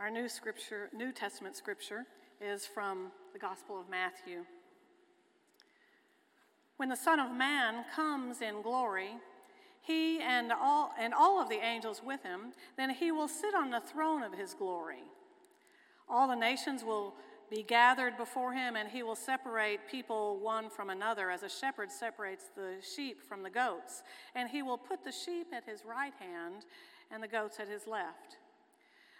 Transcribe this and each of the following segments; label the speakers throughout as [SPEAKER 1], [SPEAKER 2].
[SPEAKER 1] Our new scripture, New Testament scripture is from the Gospel of Matthew. When the Son of Man comes in glory, he and all, and all of the angels with him, then he will sit on the throne of his glory. All the nations will be gathered before him, and he will separate people one from another, as a shepherd separates the sheep from the goats. And he will put the sheep at his right hand and the goats at his left.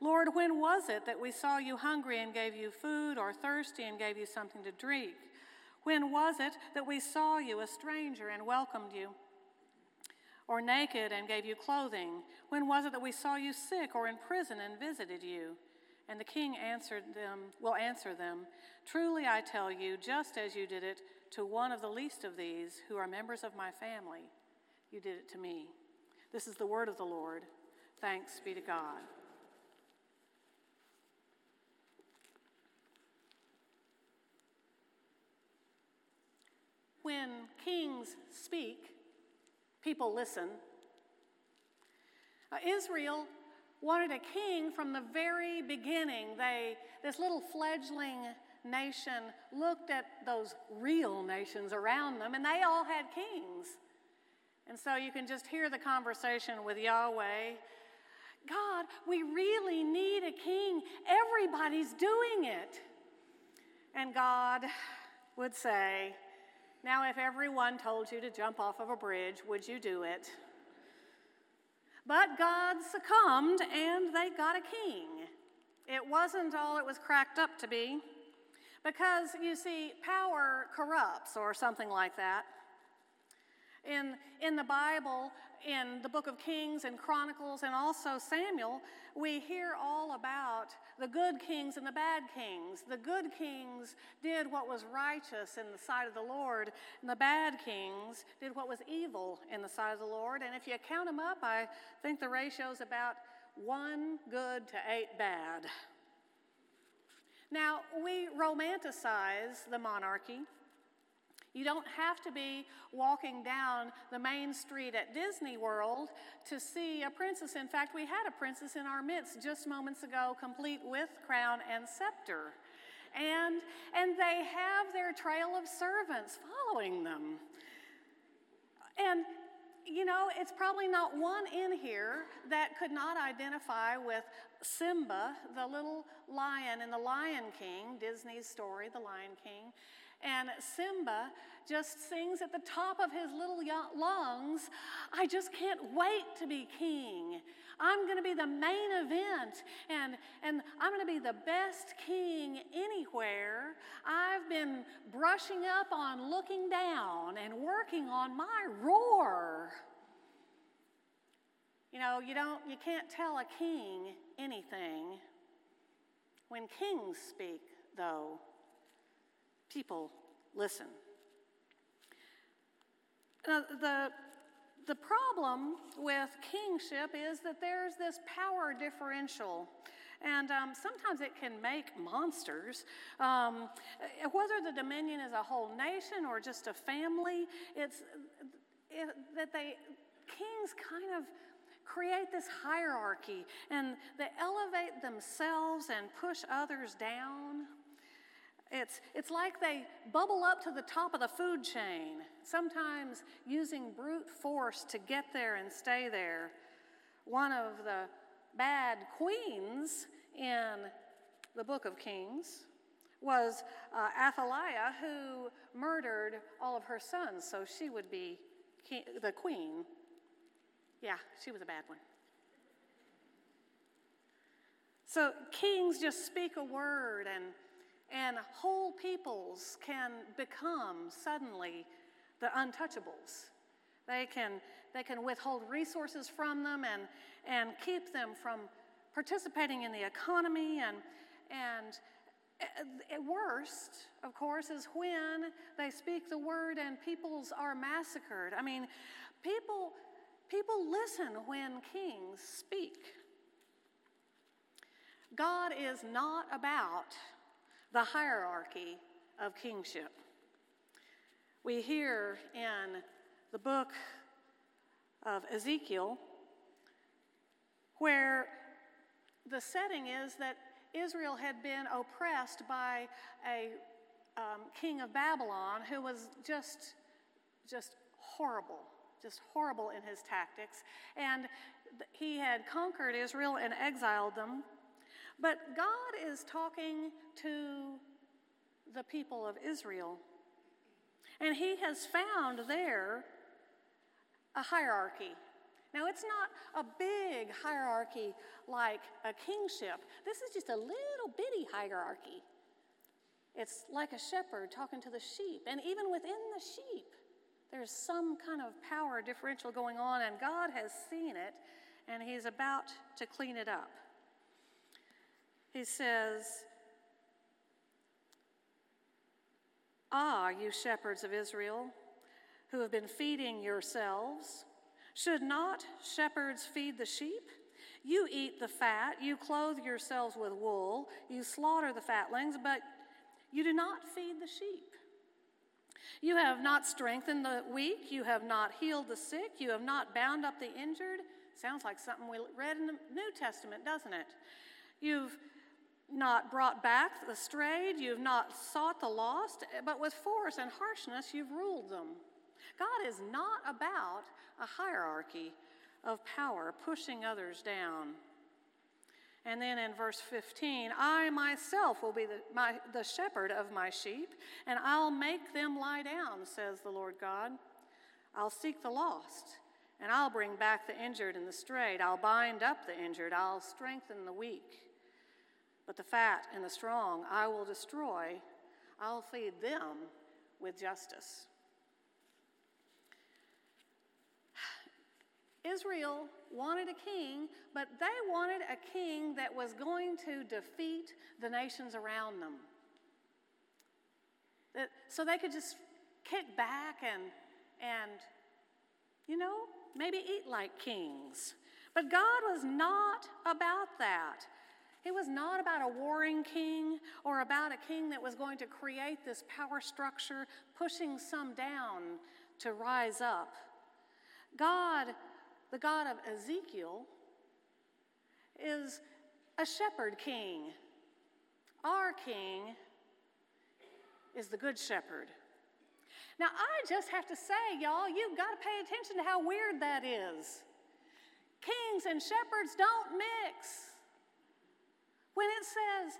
[SPEAKER 1] Lord, when was it that we saw you hungry and gave you food, or thirsty and gave you something to drink? When was it that we saw you a stranger and welcomed you? Or naked and gave you clothing? When was it that we saw you sick or in prison and visited you? And the king answered them, will answer them, Truly I tell you, just as you did it to one of the least of these who are members of my family, you did it to me. This is the word of the Lord. Thanks be to God. When kings speak, people listen. Uh, Israel wanted a king from the very beginning. They, this little fledgling nation looked at those real nations around them, and they all had kings. And so you can just hear the conversation with Yahweh God, we really need a king. Everybody's doing it. And God would say, now, if everyone told you to jump off of a bridge, would you do it? But God succumbed and they got a king. It wasn't all it was cracked up to be. Because, you see, power corrupts or something like that. In, in the Bible, in the book of Kings and Chronicles and also Samuel, we hear all about the good kings and the bad kings. The good kings did what was righteous in the sight of the Lord, and the bad kings did what was evil in the sight of the Lord. And if you count them up, I think the ratio is about one good to eight bad. Now, we romanticize the monarchy you don't have to be walking down the main street at Disney World to see a princess. In fact, we had a princess in our midst just moments ago, complete with crown and scepter. And, and they have their trail of servants following them. And, you know, it's probably not one in here that could not identify with Simba, the little lion in The Lion King, Disney's story, The Lion King. And Simba just sings at the top of his little lungs, I just can't wait to be king. I'm going to be the main event, and, and I'm going to be the best king anywhere. I've been brushing up on looking down and working on my roar. You know, you don't you can't tell a king anything. When kings speak, though, people listen. Now, the, the problem with kingship is that there's this power differential. And um, sometimes it can make monsters. Um, whether the dominion is a whole nation or just a family, it's it, that they, kings kind of create this hierarchy and they elevate themselves and push others down. It's, it's like they bubble up to the top of the food chain, sometimes using brute force to get there and stay there. One of the bad queens in the book of Kings was uh, Athaliah, who murdered all of her sons, so she would be king, the queen. Yeah, she was a bad one. So kings just speak a word and and whole peoples can become suddenly the untouchables. They can, they can withhold resources from them and, and keep them from participating in the economy and, and At worst, of course, is when they speak the word and peoples are massacred. I mean, people, people listen when kings speak. God is not about the hierarchy of kingship. We hear in the book of Ezekiel where the setting is that Israel had been oppressed by a um, king of Babylon who was just, just horrible, just horrible in his tactics. And he had conquered Israel and exiled them. But God is talking to the people of Israel. And he has found there a hierarchy now, it's not a big hierarchy like a kingship. This is just a little bitty hierarchy. It's like a shepherd talking to the sheep. And even within the sheep, there's some kind of power differential going on, and God has seen it, and He's about to clean it up. He says, Ah, you shepherds of Israel, who have been feeding yourselves should not shepherds feed the sheep? You eat the fat, you clothe yourselves with wool, you slaughter the fatlings, but you do not feed the sheep. You have not strengthened the weak, you have not healed the sick, you have not bound up the injured. Sounds like something we read in the New Testament, doesn't it? You've not brought back the strayed, you've not sought the lost, but with force and harshness you've ruled them. God is not about a hierarchy of power, pushing others down. And then in verse 15, I myself will be the, my, the shepherd of my sheep, and I'll make them lie down, says the Lord God. I'll seek the lost, and I'll bring back the injured and the strayed. I'll bind up the injured, I'll strengthen the weak. But the fat and the strong I will destroy. I'll feed them with justice. Israel wanted a king, but they wanted a king that was going to defeat the nations around them. So they could just kick back and, and, you know, maybe eat like kings. But God was not about that. He was not about a warring king or about a king that was going to create this power structure, pushing some down to rise up. God the God of Ezekiel, is a shepherd king. Our king is the good shepherd. Now, I just have to say, y'all, you've got to pay attention to how weird that is. Kings and shepherds don't mix. When it says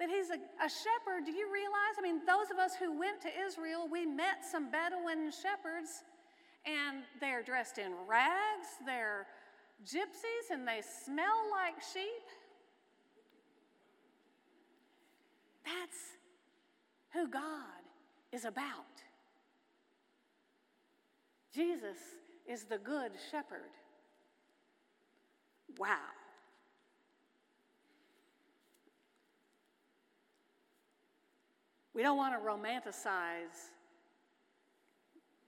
[SPEAKER 1] that he's a, a, shepherd, do you realize? I mean, those of us who went to Israel, we met some Bedouin shepherds and they're dressed in rags, they're gypsies, and they smell like sheep. That's who God is about. Jesus is the good shepherd. Wow. We don't want to romanticize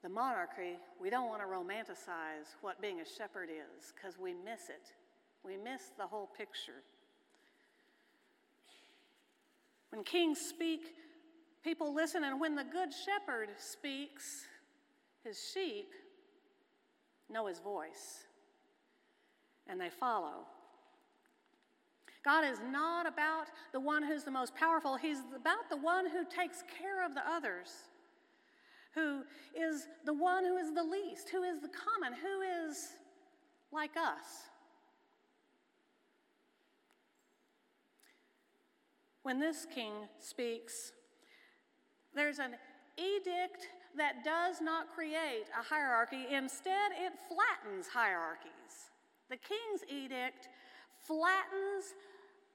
[SPEAKER 1] the monarchy, we don't want to romanticize what being a shepherd is because we miss it. We miss the whole picture. When kings speak, people listen, and when the good shepherd speaks, his sheep know his voice and they follow. God is not about the one who's the most powerful, He's about the one who takes care of the others who is the one who is the least, who is the common, who is like us. When this king speaks, there's an edict that does not create a hierarchy. Instead, it flattens hierarchies. The king's edict flattens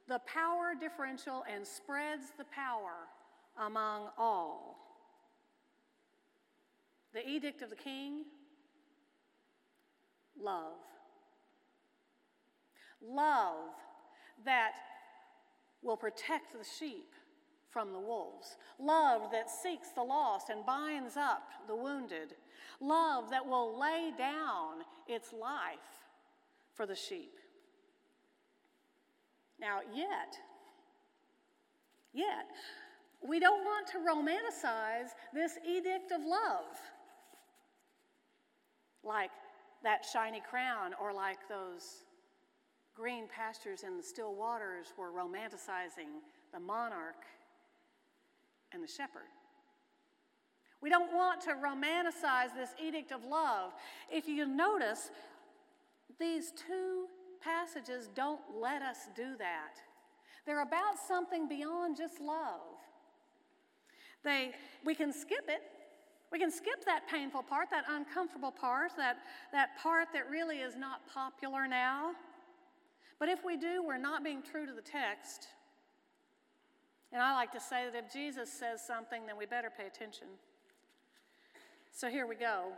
[SPEAKER 1] the power differential and spreads the power among all. The edict of the king love. Love that will protect the sheep from the wolves, love that seeks the lost and binds up the wounded, love that will lay down its life for the sheep. Now, yet, yet, we don't want to romanticize this edict of love like that shiny crown or like those green pastures in the still waters were romanticizing the monarch and the shepherd. We don't want to romanticize this edict of love. If you notice, these two passages don't let us do that. They're about something beyond just love. They, we can skip it. We can skip that painful part, that uncomfortable part, that, that part that really is not popular now. But if we do, we're not being true to the text. And I like to say that if Jesus says something, then we better pay attention. So here we go.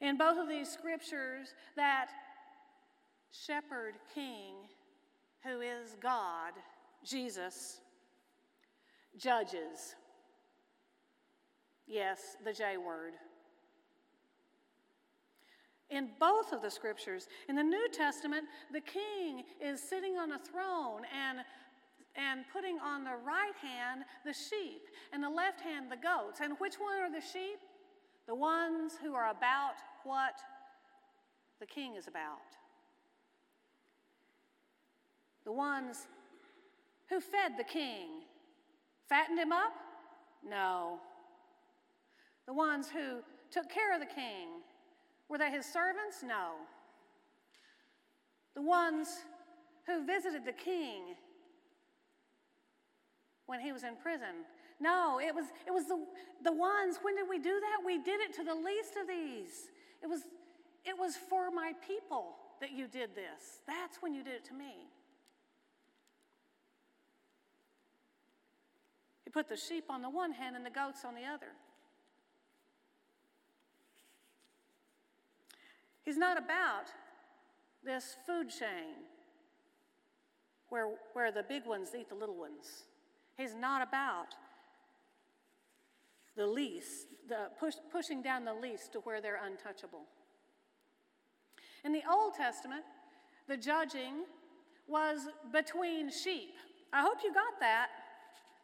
[SPEAKER 1] In both of these scriptures, that shepherd king, who is God, Jesus, judges. Yes, the J word. In both of the scriptures, in the New Testament, the king is sitting on a throne and and putting on the right hand the sheep and the left hand the goats. And which one are the sheep? The ones who are about what the king is about. The ones who fed the king. Fattened him up? No. The ones who took care of the king. Were they his servants? No. The ones who visited the king when he was in prison. No, it was, it was the, the ones, when did we do that? We did it to the least of these. It was, it was for my people that you did this. That's when you did it to me. He put the sheep on the one hand and the goats on the other. He's not about this food chain where, where the big ones eat the little ones. He's not about the least, the push, pushing down the least to where they're untouchable. In the Old Testament, the judging was between sheep. I hope you got that.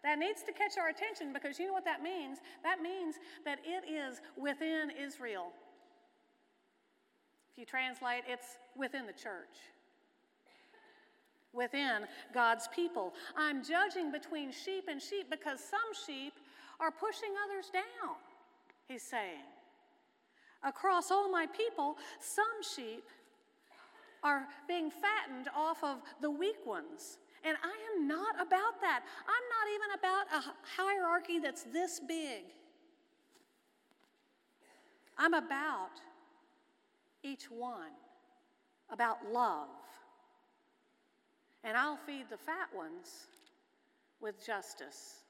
[SPEAKER 1] That needs to catch our attention because you know what that means? That means that it is within Israel. If you translate, it's within the church within God's people. I'm judging between sheep and sheep because some sheep are pushing others down, he's saying. Across all my people, some sheep are being fattened off of the weak ones. And I am not about that. I'm not even about a hierarchy that's this big. I'm about each one, about love and I'll feed the fat ones with justice.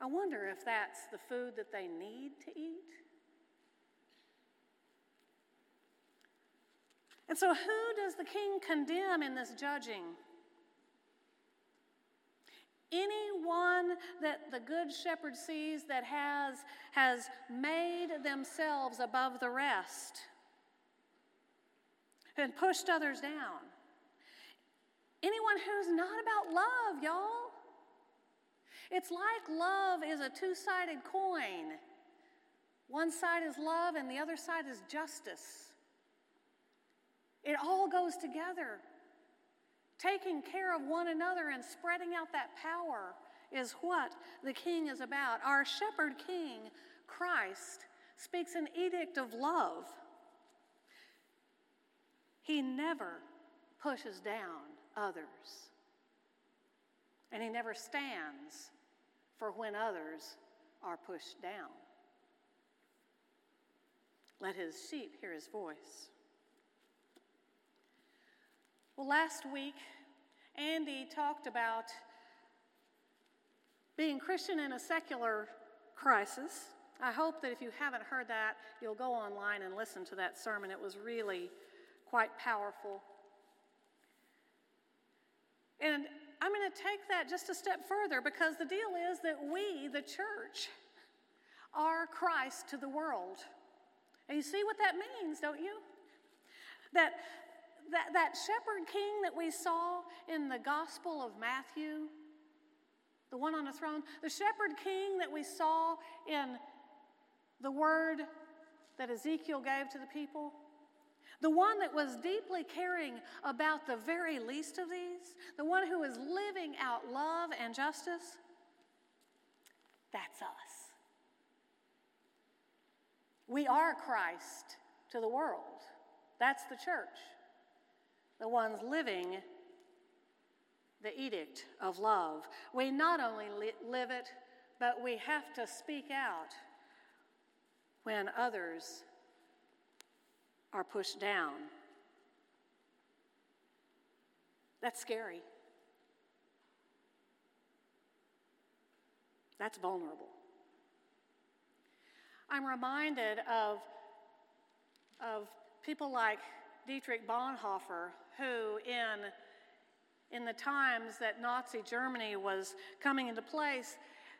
[SPEAKER 1] I wonder if that's the food that they need to eat. And so, who does the king condemn in this judging? Anyone that the good shepherd sees that has, has made themselves above the rest and pushed others down. Anyone who's not about love, y'all. It's like love is a two sided coin. One side is love, and the other side is justice. It all goes together. Taking care of one another and spreading out that power is what the king is about. Our shepherd king, Christ, speaks an edict of love. He never pushes down others. And he never stands for when others are pushed down. Let his sheep hear his voice. Well, last week, Andy talked about being Christian in a secular crisis. I hope that if you haven't heard that, you'll go online and listen to that sermon. It was really quite powerful. And I'm going to take that just a step further because the deal is that we, the church, are Christ to the world. And you see what that means, don't you? That, that, that shepherd king that we saw in the Gospel of Matthew, the one on the throne, the shepherd king that we saw in the word that Ezekiel gave to the people, the one that was deeply caring about the very least of these, the one who is living out love and justice, that's us. We are Christ to the world. That's the church, the ones living the edict of love. We not only li- live it, but we have to speak out when others are pushed down. That's scary. That's vulnerable. I'm reminded of, of people like Dietrich Bonhoeffer, who, in, in the times that Nazi Germany was coming into place,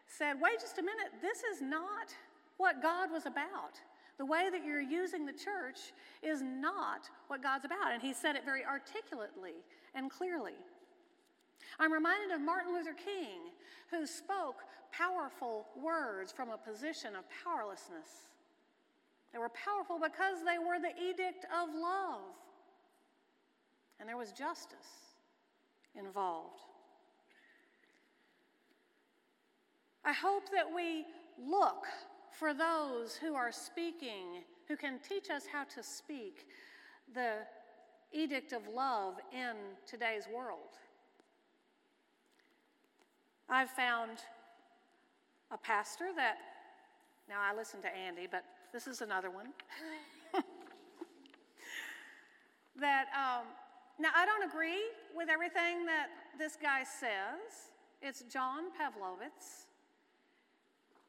[SPEAKER 1] said, Wait just a minute, this is not what God was about. The way that you're using the church is not what God's about. And he said it very articulately and clearly. I'm reminded of Martin Luther King, who spoke powerful words from a position of powerlessness. They were powerful because they were the edict of love, and there was justice involved. I hope that we look for those who are speaking, who can teach us how to speak the edict of love in today's world. I've found a pastor that, now I listen to Andy, but this is another one. that, um, now I don't agree with everything that this guy says. It's John Pavlovitz.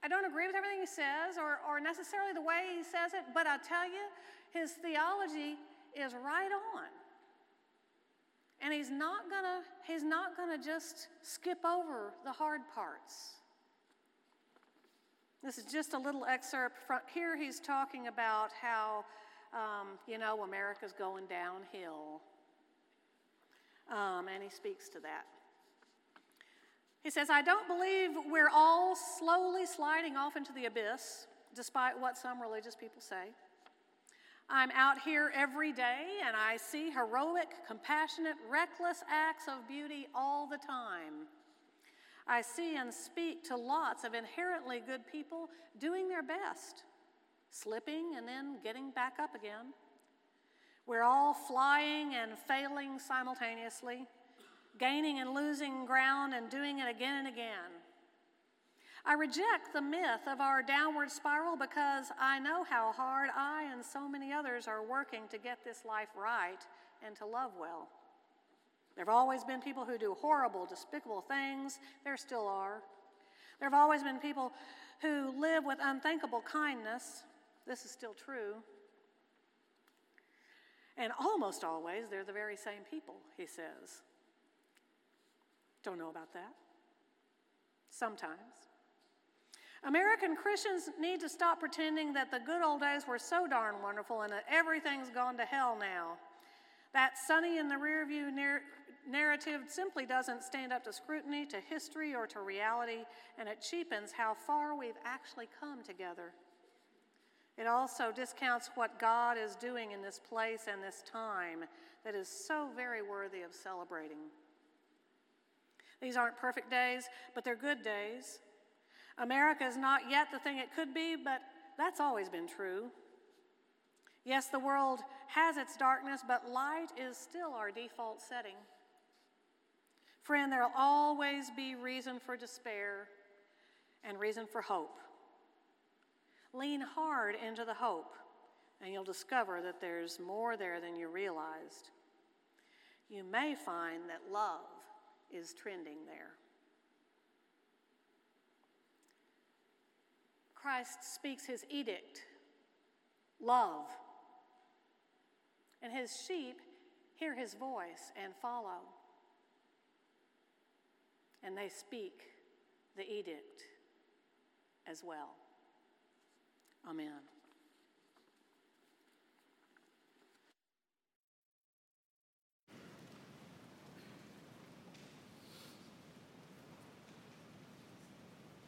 [SPEAKER 1] I don't agree with everything he says or, or necessarily the way he says it, but I tell you, his theology is right on. And he's not gonna, he's not gonna just skip over the hard parts. This is just a little excerpt from here. He's talking about how, um, you know, America's going downhill. Um, and he speaks to that. He says, I don't believe we're all slowly sliding off into the abyss, despite what some religious people say. I'm out here every day and I see heroic, compassionate, reckless acts of beauty all the time. I see and speak to lots of inherently good people doing their best, slipping and then getting back up again. We're all flying and failing simultaneously, gaining and losing ground and doing it again and again. I reject the myth of our downward spiral because I know how hard I and so many others are working to get this life right and to love well. There have always been people who do horrible, despicable things. There still are. There have always been people who live with unthinkable kindness. This is still true. And almost always, they're the very same people, he says. Don't know about that. Sometimes. American Christians need to stop pretending that the good old days were so darn wonderful and that everything's gone to hell now. That sunny in the rearview nar- narrative simply doesn't stand up to scrutiny, to history, or to reality, and it cheapens how far we've actually come together. It also discounts what God is doing in this place and this time that is so very worthy of celebrating. These aren't perfect days, but they're good days. America is not yet the thing it could be, but that's always been true. Yes, the world has its darkness, but light is still our default setting. Friend, there'll always be reason for despair and reason for hope. Lean hard into the hope, and you'll discover that there's more there than you realized. You may find that love is trending there. Christ speaks his edict love. And his sheep hear his voice and follow. and they speak the edict as well. Amen.